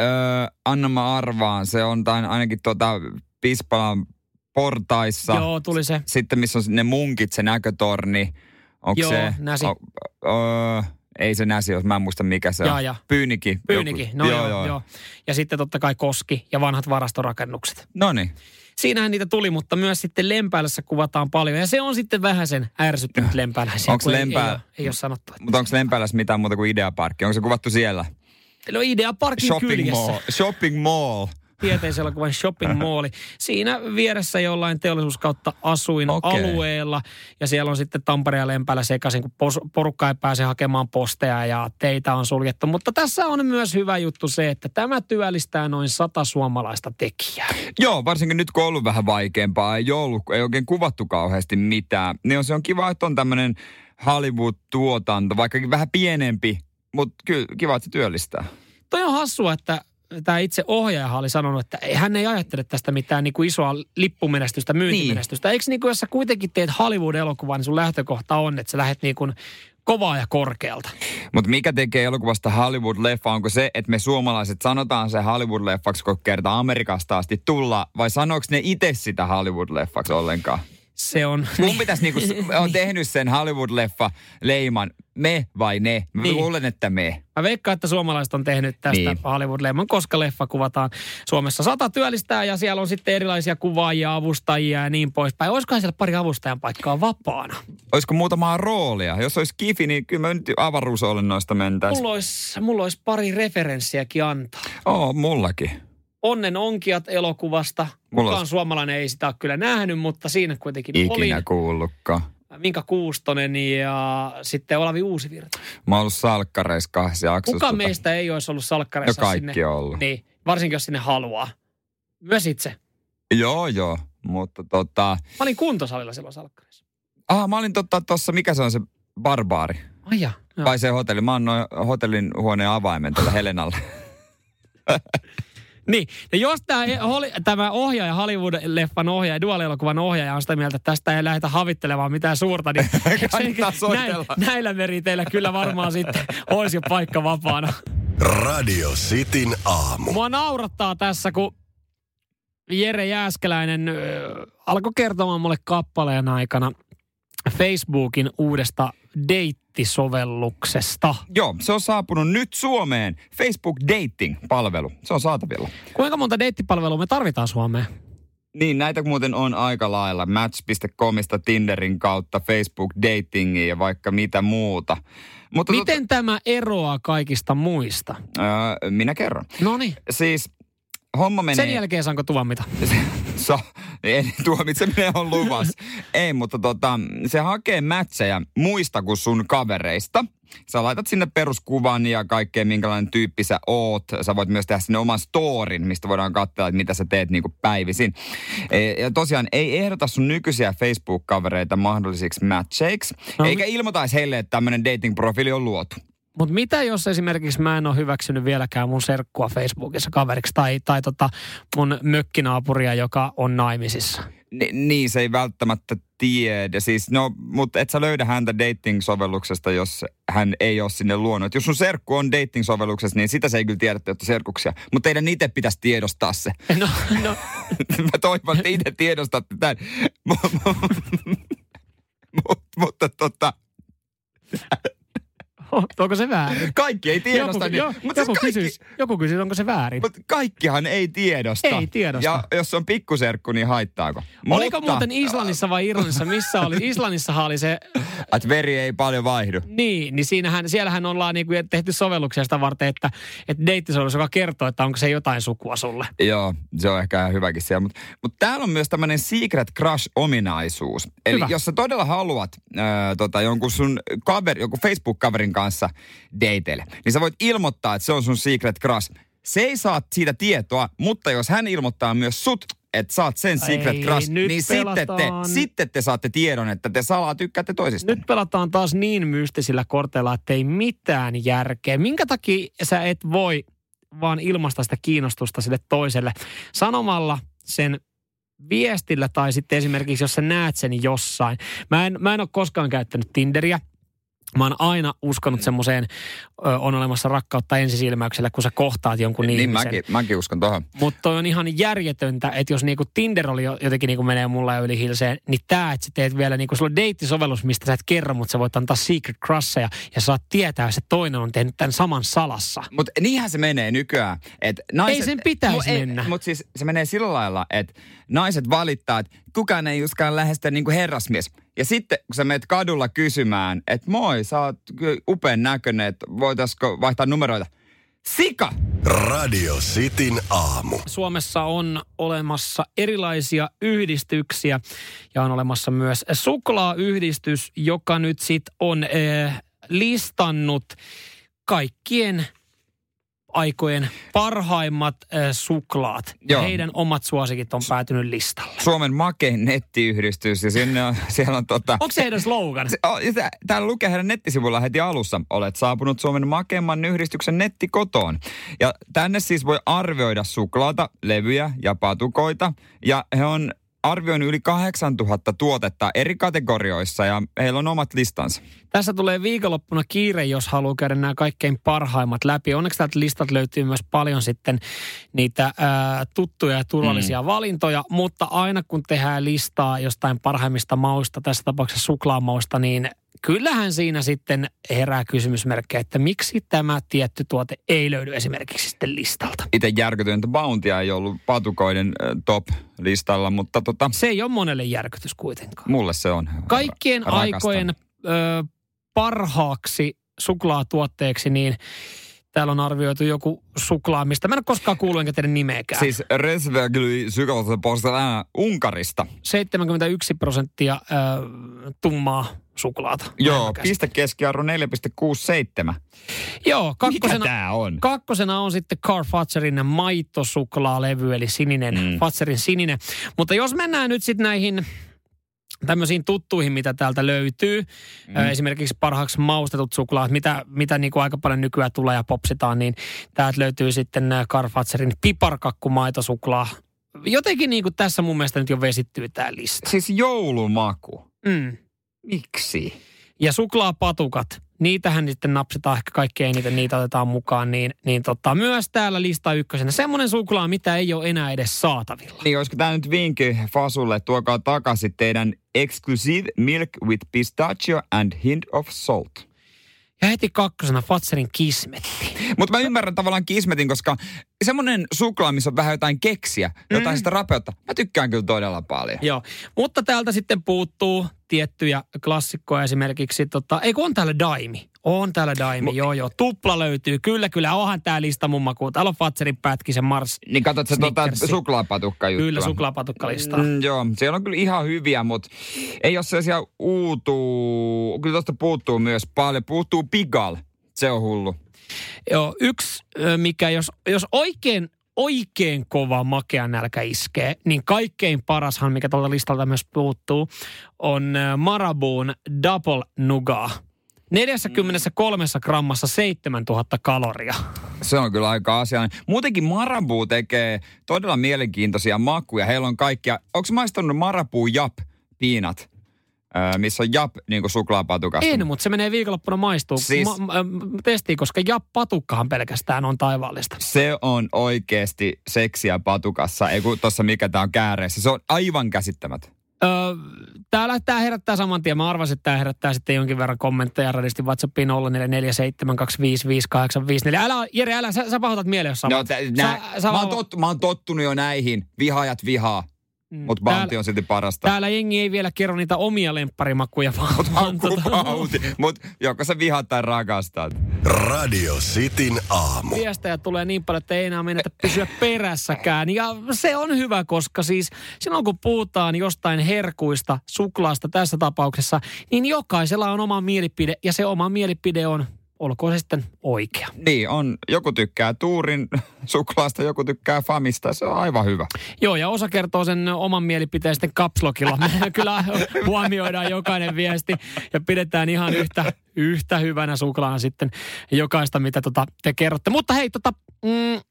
anna mä arvaan. Se on tain ainakin tuota Pispalan portaissa. Joo, tuli se. Sitten missä on ne munkit, se näkötorni. Onko Joo, se? näsi. O, o, ei se näsi, jos mä en muista mikä se ja, on. Ja. Pyyniki. Pyyniki, no joo, joo, joo. Ja sitten totta kai Koski ja vanhat varastorakennukset. No niin. Siinähän niitä tuli, mutta myös sitten Lempäälässä kuvataan paljon. Ja se on sitten vähän sen ärsyttänyt Lempääläisiä. Onko Lempää... Ei, ei, ei ole sanottu. Mutta onko Lempäälässä mitään muuta kuin Ideaparkki? Onko se kuvattu siellä? No Ideaparkin Shopping kyljessä. Mall. Shopping Mall tieteiselokuvan shopping malli. Siinä vieressä jollain teollisuuskautta asuin okay. alueella ja siellä on sitten Tampere ja Lempälä sekaisin, kun porukka ei pääse hakemaan posteja ja teitä on suljettu. Mutta tässä on myös hyvä juttu se, että tämä työllistää noin sata suomalaista tekijää. Joo, varsinkin nyt kun on ollut vähän vaikeampaa, ei ollut, ei oikein kuvattu kauheasti mitään. Niin on, se on kiva, että on tämmöinen Hollywood-tuotanto, vaikkakin vähän pienempi, mutta kyllä kiva, että se työllistää. Toi on hassua, että tämä itse ohjaaja oli sanonut, että hän ei ajattele tästä mitään niin kuin isoa lippumenestystä, myyntimenestystä. Niin. Eikö niin kuin, jos sä kuitenkin teet Hollywood-elokuvaa, niin sun lähtökohta on, että sä lähdet niin kuin kovaa ja korkealta. Mutta mikä tekee elokuvasta Hollywood-leffa? Onko se, että me suomalaiset sanotaan se Hollywood-leffaksi, kun kerta Amerikasta asti tulla, vai sanooko ne itse sitä Hollywood-leffaksi ollenkaan? Se on... Mun pitäisi niinku, on tehnyt sen Hollywood-leffa leiman, me vai ne? Mä Niin. luulen, että me. Mä veikkaan, että suomalaiset on tehnyt tästä Niin. niin. Hollywood-lemman, koska leffa kuvataan Suomessa. Sata työllistää ja siellä on sitten erilaisia kuvaajia, avustajia ja niin poispäin. Olisikohan siellä pari avustajan paikkaa vapaana? Olisiko muutamaa roolia? Jos olisi kifi, niin kyllä me nyt avaruusolennoista mentäisiin. Mulla olisi, mulla olisi pari referenssiäkin antaa. Oo, mullakin. Onnen onkijat elokuvasta. Mulla Kukaan olisi- suomalainen ei sitä ole kyllä nähnyt, mutta siinä kuitenkin Ikinä oli kuullutkaan. Minka Kuustonen ja sitten Olavi Uusivirta. Mä oon ollut salkkareissa kahdessa jaksossa. Kuka tota- meistä ei olisi ollut No salkkareissa kaikki sinne? on ollut. Niin, varsinkin jos sinne haluaa. Myös itse. Joo, joo. Mutta tota... Mä olin kuntosalilla silloin salkkarissa. Ah, mä olin totta tuossa, mikä se on se barbaari? Ai ja. Vai se hotelli? Mä oon noin hotellin huoneen avaimen tällä Helenalle. Niin, ja jos tämä, tämä ohjaaja, Hollywood-leffan ohjaaja, dualielokuvan ohjaaja on sitä mieltä, että tästä ei lähdetä havittelemaan mitään suurta, niin näin, näillä meriteillä kyllä varmaan sitten olisi jo paikka vapaana. Radio Cityn aamu. Mua naurattaa tässä, kun Jere Jääskeläinen ö, alkoi kertomaan mulle kappaleen aikana Facebookin uudesta deittisovelluksesta. Joo, se on saapunut nyt Suomeen. Facebook Dating-palvelu. Se on saatavilla. Kuinka monta deittipalvelua me tarvitaan Suomeen? Niin, näitä muuten on aika lailla. Match.comista, Tinderin kautta, Facebook Datingia ja vaikka mitä muuta. Mutta Miten tämä eroaa kaikista muista? Öö, minä kerron. No niin, Siis homma menee... sen jälkeen saanko tuomita? So, ei, tuomitseminen on luvas. ei, mutta tota, se hakee mätsejä muista kuin sun kavereista. Sä laitat sinne peruskuvan ja kaikkea, minkälainen tyyppi sä oot. Sä voit myös tehdä sinne oman storin, mistä voidaan katsoa, että mitä sä teet niin kuin päivisin. E, Ja tosiaan ei ehdota sun nykyisiä Facebook-kavereita mahdollisiksi matcheiksi. No, eikä ilmoitaisi heille, että tämmöinen dating-profiili on luotu. Mutta mitä jos esimerkiksi mä en ole hyväksynyt vieläkään mun serkkua Facebookissa kaveriksi tai, tai tota mun mökkinaapuria, joka on naimisissa? Ni, niin, se ei välttämättä tiedä. Siis, no, mutta et sä löydä häntä dating-sovelluksesta, jos hän ei ole sinne luonut. Et jos sun serkku on dating-sovelluksessa, niin sitä se ei kyllä tiedä, että serkuksia. Mutta teidän itse pitäisi tiedostaa se. No, no Mä toivon, että itse tiedostatte tämän. Mut, mutta tota, onko se väärin? kaikki ei tiedosta. Joku, niin, jo, mutta joku, siis kaikki, kysyisi, joku kysyisi, onko se väärin. mutta kaikkihan ei tiedosta. Ei tiedosta. Ja jos on pikkuserkku, niin haittaako? Oliko mutta, muuten Islannissa vai Irlannissa? Missä oli? Islannissahan oli se, Että veri ei paljon vaihdu. niin, niin siinähän, siellähän ollaan niinku tehty sovelluksia sitä varten, että, että deittisovellus, joka kertoo, että onko se jotain sukua sulle. Joo, se on ehkä ihan hyväkin siellä. Mutta mut täällä on myös tämmöinen secret crush-ominaisuus. Eli Hyvä. jos sä todella haluat ää, tota, jonkun sun kaveri, jonkun Facebook-kaverin kanssa dateille, niin sä voit ilmoittaa, että se on sun secret crush. Se ei saa siitä tietoa, mutta jos hän ilmoittaa myös sut, että saat sen secret Ei, crush, niin sitten te, pelataan. sitten te saatte tiedon, että te salaa tykkäätte toisista. Nyt pelataan taas niin mystisillä korteilla, että ei mitään järkeä. Minkä takia sä et voi vaan ilmaista sitä kiinnostusta sille toiselle sanomalla sen viestillä tai sitten esimerkiksi, jos sä näet sen jossain. Mä en, mä en ole koskaan käyttänyt Tinderiä. Mä oon aina uskonut semmoiseen, ö, on olemassa rakkautta ensisilmäyksellä, kun sä kohtaat jonkun niin ihmisen. mäkin, mäkin uskon tohon. Mutta on ihan järjetöntä, että jos niinku Tinder oli jo- jotenkin niinku menee mulla yli hilseen, niin tää, että sä teet vielä niinku, sulla on deittisovellus, mistä sä et kerro, mutta sä voit antaa secret crusheja ja saat tietää, että se toinen on tehnyt tämän saman salassa. Mutta niinhän se menee nykyään. Et naiset, Ei sen pitäisi Mu- mennä. Mutta siis se menee sillä lailla, että naiset valittaa, että kukaan ei uskalla lähestyä niin kuin herrasmies. Ja sitten kun sä menet kadulla kysymään, että moi, sä oot upean näköinen, että voitaisiko vaihtaa numeroita. Sika! Radio Cityn aamu. Suomessa on olemassa erilaisia yhdistyksiä ja on olemassa myös suklaayhdistys, joka nyt sit on äh, listannut kaikkien aikojen parhaimmat äh, suklaat. Ja Joo. heidän omat suosikit on päätynyt listalle. Suomen makein nettiyhdistys ja sinne on, siellä on tota... Onko se heidän slogan? Se, täällä lukee heidän nettisivuilla heti alussa. Olet saapunut Suomen makeimman yhdistyksen nettikotoon. Ja tänne siis voi arvioida suklaata, levyjä ja patukoita. Ja he on arvioinut yli 8000 tuotetta eri kategorioissa ja heillä on omat listansa. Tässä tulee viikonloppuna kiire, jos haluaa käydä nämä kaikkein parhaimmat läpi. Onneksi täältä listat löytyy myös paljon sitten niitä ää, tuttuja ja turvallisia mm. valintoja, mutta aina kun tehdään listaa jostain parhaimmista mausta, tässä tapauksessa suklaamausta, niin kyllähän siinä sitten herää kysymysmerkkejä, että miksi tämä tietty tuote ei löydy esimerkiksi sitten listalta. Itse järkytyin, että Bountia ei ollut patukoiden top-listalla, mutta tota... Se ei ole monelle järkytys kuitenkaan. Mulle se on. Kaikkien Rakastan. aikojen ö, parhaaksi suklaatuotteeksi, niin täällä on arvioitu joku suklaa, mistä mä en ole koskaan kuullut enkä teidän nimeäkään. Siis Resvegly Sykolta Unkarista. 71 prosenttia äh, tummaa suklaata. Joo, piste keskiarvo 4,67. Joo, kakkosena, Mikä tää on? kakkosena on sitten Carl Fatserin maitosuklaalevy, eli sininen, mm. Fatserin sininen. Mutta jos mennään nyt sitten näihin tämmöisiin tuttuihin, mitä täältä löytyy. Mm. Esimerkiksi parhaaksi maustetut suklaat, mitä, mitä niin kuin aika paljon nykyään tulee ja popsitaan, niin täältä löytyy sitten Carfatserin piparkakkumaitosuklaa. Jotenkin niin kuin tässä mun mielestä nyt jo vesittyy tämä lista. Siis joulumaku. Mm. Miksi? Ja suklaapatukat, niitähän sitten napsitaan ehkä kaikkein eniten, niitä otetaan mukaan, niin, niin tota, myös täällä lista ykkösenä. Semmoinen suklaa, mitä ei ole enää edes saatavilla. Niin, olisiko tämä nyt vinkki Fasulle, tuokaa takaisin teidän Exclusive Milk with Pistachio and Hint of Salt. Ja heti kakkosena Fatserin kismetti. Mutta mä ymmärrän tavallaan kismetin, koska semmoinen suklaa, missä on vähän jotain keksiä, jotain mm. sitä rapeutta, mä tykkään kyllä todella paljon. Joo, mutta täältä sitten puuttuu tiettyjä klassikkoja esimerkiksi, tota, ei kun on täällä Daimi. On täällä Daimi, M- joo joo. Tupla löytyy, kyllä kyllä, onhan tää lista mun makuun. Täällä on Fatserin pätkisen Mars. Niin katsot se tuota suklaapatukka juttua. Kyllä, suklaapatukkalista. Mm, joo, siellä on kyllä ihan hyviä, mutta ei ole sellaisia uutuu. Kyllä tuosta puuttuu myös paljon. Puuttuu Pigal, se on hullu. Joo, yksi, mikä jos, jos oikein oikein kova makea nälkä iskee, niin kaikkein parashan, mikä tuolta listalta myös puuttuu, on Maraboon Double Nougat. 43 grammassa 7000 kaloria. Se on kyllä aika asiaan. Muutenkin Marabu tekee todella mielenkiintoisia makuja. Heillä on kaikkia, onko maistanut Marabu Jap piinat? missä on Jap niin suklaapatukasta. En, mutta se menee viikonloppuna maistuu. Siis, ma, testiin, koska Jap-patukkahan pelkästään on taivaallista. Se on oikeasti seksiä patukassa, ei kun tuossa mikä tämä on kääreessä. Se on aivan käsittämätön. Öö, tää, tää herättää saman tien. Mä arvasin, että tämä herättää sitten jonkin verran kommentteja radisti WhatsAppiin 0447255854. Älä, Jere, älä, sä, sä pahoitat mieleen, jos no, t- nä, sä, sä mä, oon tottu, mä oon tottunut jo näihin. Vihaajat vihaa. Mm. Mutta Bounty on silti parasta. Täällä jengi ei vielä kerro niitä omia lempparimakuja, vaan... Mutta tota... Mut joko sä vihaat tai rakastat. Radio Cityn aamu. Viestejä tulee niin paljon, että ei enää menetä pysyä perässäkään. Ja se on hyvä, koska siis silloin kun puhutaan jostain herkuista, suklaasta tässä tapauksessa, niin jokaisella on oma mielipide. Ja se oma mielipide on olkoon se sitten oikea. Niin, on. Joku tykkää Tuurin suklaasta, joku tykkää Famista. Se on aivan hyvä. Joo, ja osa kertoo sen oman mielipiteen sitten kapslokilla. Me kyllä huomioidaan jokainen viesti ja pidetään ihan yhtä, yhtä hyvänä suklaana sitten jokaista, mitä tota te kerrotte. Mutta hei, tota, mm,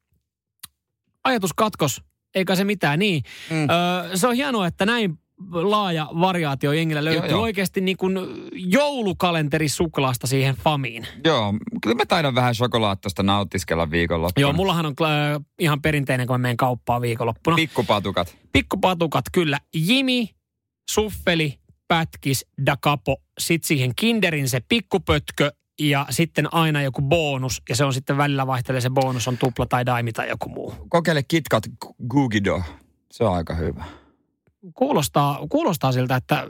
ajatus katkos. Eikä se mitään, niin. Mm. Öö, se on hienoa, että näin laaja variaatio jengillä löytyy joo, joo. oikeasti niin kuin joulukalenteri suklaasta siihen famiin. Joo, kyllä mä taidan vähän shokolaattista nauttiskella viikonloppuna. Joo, mullahan on äh, ihan perinteinen, kun mä menen kauppaan viikonloppuna. Pikkupatukat. Pikkupatukat, kyllä. Jimi, suffeli, pätkis, da capo. Sitten siihen kinderin se pikkupötkö ja sitten aina joku bonus, ja se on sitten välillä vaihtelee, se bonus on tupla tai daimi tai joku muu. Kokeile KitKat Gugido, se on aika hyvä kuulostaa, kuulostaa siltä, että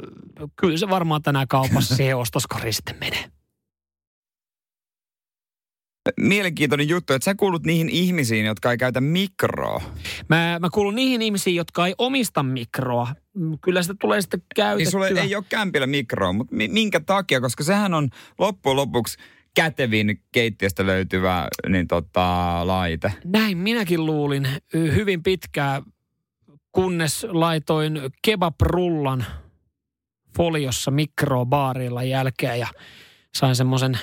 kyllä se varmaan tänään kaupassa siihen ostoskoriin sitten menee. Mielenkiintoinen juttu, että sä kuulut niihin ihmisiin, jotka ei käytä mikroa. Mä, mä kuulun niihin ihmisiin, jotka ei omista mikroa. Kyllä sitä tulee sitten käytettyä. Niin sulle ei ole kämpillä mikroa, mutta minkä takia? Koska sehän on loppujen lopuksi kätevin keittiöstä löytyvä niin tota, laite. Näin minäkin luulin hyvin pitkään kunnes laitoin kebab-rullan foliossa mikrobaarilla jälkeen ja sain semmoisen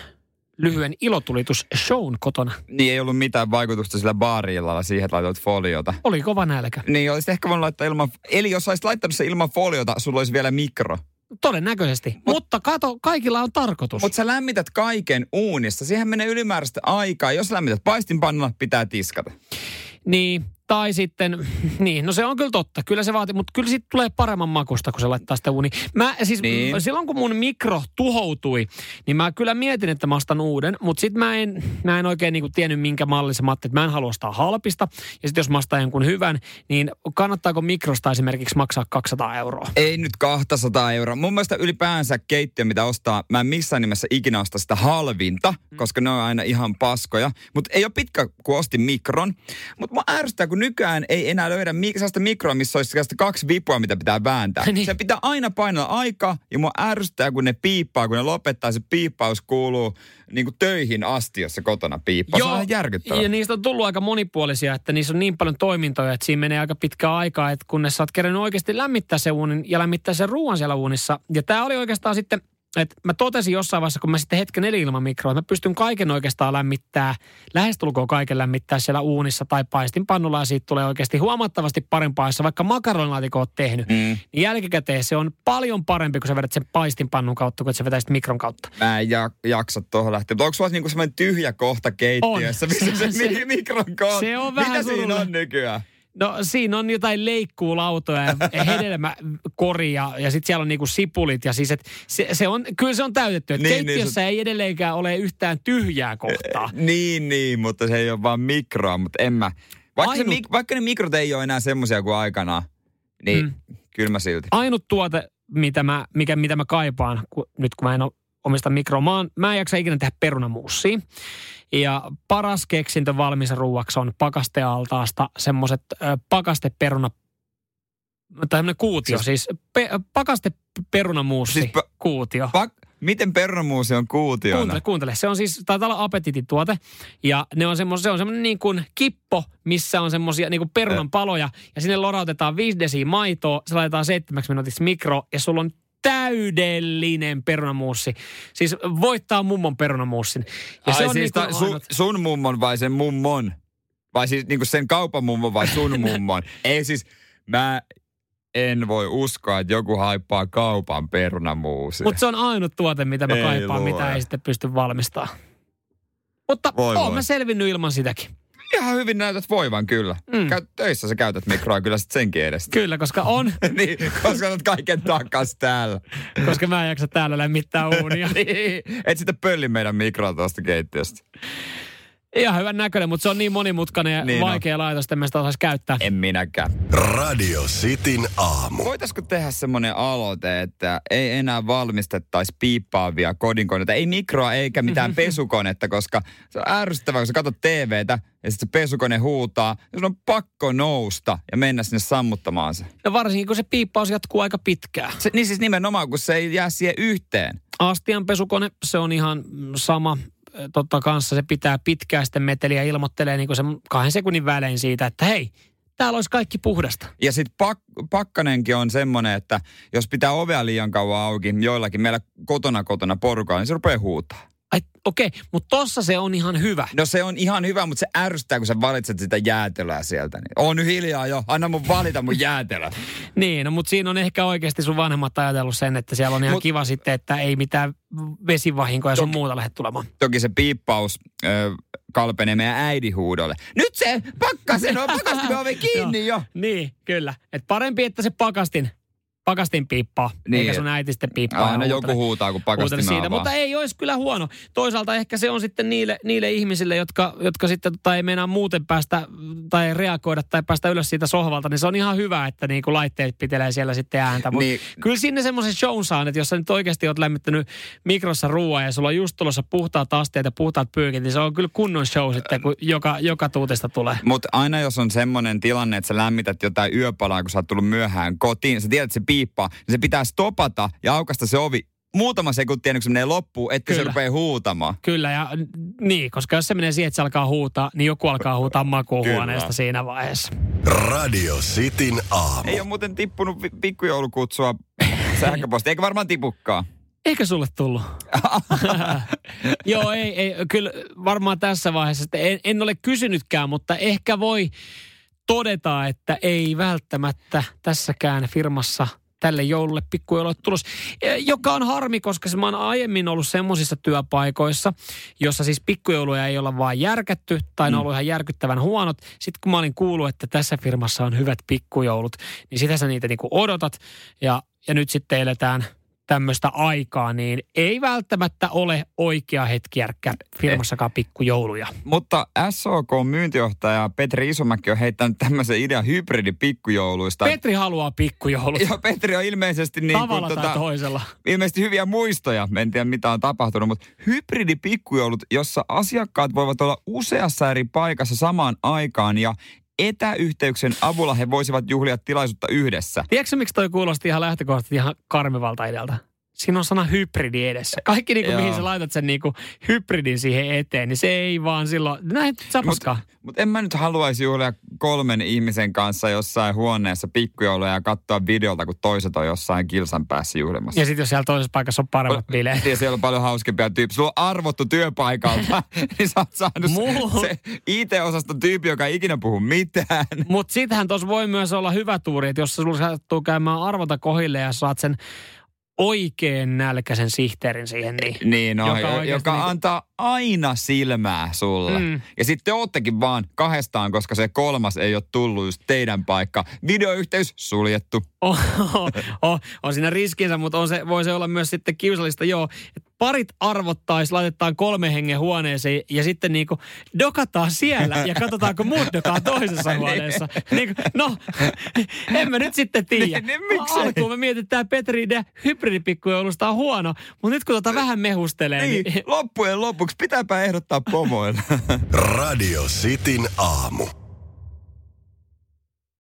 lyhyen ilotulitus shown kotona. Niin ei ollut mitään vaikutusta sillä baarilla siihen, että laitoit foliota. Oli kova nälkä. Niin, olisi ehkä voinut laittaa ilman... Eli jos olisit laittanut se ilman foliota, sulla olisi vielä mikro. Todennäköisesti. Mut, Mutta kato, kaikilla on tarkoitus. Mutta sä lämmität kaiken uunissa. Siihen menee ylimääräistä aikaa. Jos lämmität paistinpannulla, pitää tiskata. Niin, tai sitten, niin, no se on kyllä totta. Kyllä se vaatii, mutta kyllä siitä tulee paremman makusta, kun se laittaa sitä uuni. Mä siis, niin. silloin kun mun mikro tuhoutui, niin mä kyllä mietin, että mä ostan uuden, mutta sitten mä en, mä en oikein niinku tiennyt, minkä mallissa mä että mä en halua ostaa halpista. Ja sitten jos mä ostan jonkun hyvän, niin kannattaako mikrosta esimerkiksi maksaa 200 euroa? Ei nyt 200 euroa. Mun mielestä ylipäänsä keittiö, mitä ostaa, mä en missään nimessä ikinä osta sitä halvinta, mm. koska ne on aina ihan paskoja. Mutta ei ole pitkä, kun ostin mikron. Mutta mä ärsyttää, kun nykyään ei enää löydä mik- sellaista mikroa, missä olisi sellaista kaksi vipua, mitä pitää vääntää. niin. Se pitää aina painella aika ja mua ärsyttää, kun ne piippaa, kun ne lopettaa, se piippaus kuuluu niin kuin töihin asti, jos se kotona piippaa. Joo, se on järkyttävää. Ja niistä on tullut aika monipuolisia, että niissä on niin paljon toimintoja, että siinä menee aika pitkä aikaa, että kunnes sä oot kerännyt oikeasti lämmittää se uunin ja lämmittää sen ruoan siellä uunissa. Ja tämä oli oikeastaan sitten että mä totesin jossain vaiheessa, kun mä sitten hetken eli ilman mikroa, että mä pystyn kaiken oikeastaan lämmittää, lähestulkoon kaiken lämmittää siellä uunissa tai paistin pannulla ja siitä tulee oikeasti huomattavasti parempaa, jos vaikka makaronilaatikko oot tehnyt. Mm. Niin jälkikäteen se on paljon parempi, kun sä vedät sen paistinpannun kautta, kuin että sä vetäisit mikron kautta. Mä en ja, jaksa tuohon lähteä. Mutta onko sulla niinku semmoinen tyhjä kohta keittiössä, on. missä se, se, mikron kohta? Se on vähän Mitä siinä on nykyään? No siinä on jotain leikkuulautoja ja hedelmäkoria ja sitten siellä on niinku sipulit ja siis et se, se on, kyllä se on täytetty. Että niin, keittiössä niin, ei edelleenkään ole yhtään tyhjää kohtaa. Niin, niin, mutta se ei ole vaan mikroa, mutta en mä. Vaikka, Ainut... se, vaikka ne mikrot ei ole enää semmoisia kuin aikanaan, niin mm. kyllä mä silti. Ainut tuote, mitä mä, mikä, mitä mä kaipaan, kun, nyt kun mä en ole omista mikroa, mä, en jaksa ikinä tehdä perunamuussia. Ja paras keksintö valmis ruuaksi on pakastealtaasta semmoiset pakasteperuna tämmöinen kuutio, siis, siis pe, pakaste perunamuussi siis pa, kuutio. Pak, miten perunamuusi on kuutio? Kuuntele, kuuntele. Se on siis, taitaa olla apetitituote. Ja ne on semmos, se on semmoinen niin kuin kippo, missä on semmoisia niin kuin perunan paloja. Ja sinne lorautetaan 5 desi maitoa, se laitetaan seitsemäksi minuutiksi mikro. Ja sulla on täydellinen perunamuussi. Siis voittaa mummon perunamuussin. Ja Ai se on siis niinku ta, su, sun mummon vai sen mummon? Vai siis niinku sen kaupan mummon vai sun mummon? Ei siis, mä en voi uskoa, että joku haippaa kaupan perunamuusia. Mutta se on ainut tuote, mitä mä ei kaipaan, luo. mitä ei sitten pysty valmistamaan. Mutta voi oon voi. mä selvinnyt ilman sitäkin ihan hyvin näytät voivan kyllä. Mm. Käy, töissä sä käytät mikroa kyllä sit senkin edestä. Kyllä, koska on. niin, koska olet kaiken takas täällä. koska mä en jaksa täällä lämmittää uunia. niin, et sitten pölli meidän mikroa tuosta keittiöstä. Ihan hyvän näköinen, mutta se on niin monimutkainen ja niin vaikea on. laitos, että en sitä osaisi käyttää. En minäkään. Radio Cityn aamu. Voitaisiko tehdä semmoinen aloite, että ei enää valmistettaisi piippaavia kodinkoneita, ei mikroa eikä mitään pesukonetta, koska se on ärsyttävää, kun sä katsot TVtä ja sitten se pesukone huutaa, ja sun on pakko nousta ja mennä sinne sammuttamaan se. No varsinkin, kun se piippaus jatkuu aika pitkään. Se, niin siis nimenomaan, kun se ei jää siihen yhteen. Astian pesukone, se on ihan sama totta kanssa se pitää pitkää sitten meteliä ja ilmoittelee niin se kahden sekunnin välein siitä, että hei, täällä olisi kaikki puhdasta. Ja sitten pak- pakkanenkin on semmoinen, että jos pitää ovea liian kauan auki, joillakin meillä kotona kotona porukalla, niin se rupeaa huutaa. Ai, okei, okay, mutta tossa se on ihan hyvä. No se on ihan hyvä, mutta se ärsyttää, kun sä valitset sitä jäätelöä sieltä. Niin on nyt hiljaa jo, anna mun valita mun jäätelö. niin, no mutta siinä on ehkä oikeasti sun vanhemmat ajatellut sen, että siellä on ihan Mut, kiva sitten, että ei mitään vesivahinkoja sun muuta lähde tulemaan. Toki se piippaus ö, kalpenee meidän äidin huudolle. Nyt se pakkasen on pakastin ovi kiinni jo. Niin, kyllä. Et parempi, että se pakastin pakastin piippaa, niin. eikä sun äiti sitten piippaa. Aina joku huutaa, kun pakastin siitä, avaa. Mutta ei olisi kyllä huono. Toisaalta ehkä se on sitten niille, niille ihmisille, jotka, jotka sitten tota, ei meinaa muuten päästä tai reagoida tai päästä ylös siitä sohvalta, niin se on ihan hyvä, että niin kuin laitteet pitelee siellä sitten ääntä. Mutta niin. kyllä sinne semmoisen show saan, että jos sä nyt oikeasti oot lämmittänyt mikrossa ruoaa ja sulla on just tulossa puhtaat asteet ja puhtaat pyykit, niin se on kyllä kunnon show sitten, kun joka, joka tuutista tulee. Mutta aina jos on semmoinen tilanne, että sä lämmität jotain yöpalaa, kun sä oot tullut myöhään kotiin, sä tiedät, että se piippaa, niin se pitää stopata ja aukasta se ovi muutama sekunti ennen kuin se menee loppuun, että Kyllä. se rupeaa huutamaan. Kyllä, ja niin, koska jos se menee siihen, että se alkaa huutaa, niin joku alkaa huutaa makuuhuoneesta siinä vaiheessa. Radio Cityn aamu. Ei ole muuten tippunut pikkujoulukutsua sähköposti, eikä varmaan tipukkaa. Eikä sulle tullut. Joo, ei, ei, kyllä varmaan tässä vaiheessa. En, en ole kysynytkään, mutta ehkä voi todeta, että ei välttämättä tässäkään firmassa tälle joululle pikkujoululle tulos. E, joka on harmi, koska se mä oon aiemmin ollut semmoisissa työpaikoissa, jossa siis pikkujouluja ei olla vaan järkätty tai mm. ne on ollut ihan järkyttävän huonot. Sitten kun mä olin kuullut, että tässä firmassa on hyvät pikkujoulut, niin sitä sä niitä niinku odotat. Ja, ja nyt sitten eletään – tämmöistä aikaa, niin ei välttämättä ole oikea hetki järkkää firmassakaan pikkujouluja. Mutta SOK-myyntijohtaja Petri Isomäki on heittänyt tämmöisen idean hybridipikkujouluista. Petri haluaa pikkujoulut. Joo, Petri on ilmeisesti niin Tavalla kuin, tota, toisella. Ilmeisesti hyviä muistoja. En tiedä mitä on tapahtunut, mutta hybridipikkujoulu, jossa asiakkaat voivat olla useassa eri paikassa samaan aikaan ja etäyhteyksien avulla he voisivat juhlia tilaisuutta yhdessä. Tiedätkö miksi toi kuulosti ihan lähtökohtaisesti ihan karmivalta idealta? Siinä on sana hybridi edessä. Kaikki niinku, mihin sä laitat sen niinku hybridin siihen eteen, niin se ei vaan silloin, näin sapaskaa. Mutta mut en mä nyt haluaisi juhlia kolmen ihmisen kanssa jossain huoneessa pikkujouluja ja katsoa videolta, kun toiset on jossain kilsan päässä juhlimassa. Ja sitten jos siellä toisessa paikassa on paremmat bileet. Ja siellä on paljon hauskempia tyyppejä. Sulla on arvottu työpaikalta, niin sä oot saanut Muu... se IT-osaston tyyppi, joka ei ikinä puhu mitään. Mutta sittenhän tuossa voi myös olla hyvä tuuri, että jos sulla sattuu käymään arvota kohille ja saat sen oikein nälkäisen sihteerin siihen. Niin, niin no, joka, joka niin... antaa aina silmää sulle. Mm. Ja sitten oottekin vaan kahdestaan, koska se kolmas ei ole tullut just teidän paikka. Videoyhteys suljettu. Oh, oh, oh, on siinä riskinsä, mutta on se, voi se olla myös sitten kiusallista. Joo, parit arvottais, laitetaan kolme hengen huoneeseen ja sitten niinku dokataan siellä ja katsotaan, kun muut dokaa toisessa huoneessa. niinku, no, en mä nyt sitten tiedä. Niin, niin, Alkuun me mietitään Petri de hybridipikkujoulusta on huono, mutta nyt kun tota vähän mehustelee. Niin, niin... loppujen lopuksi pitääpä ehdottaa pomoille. Radio Cityn aamu.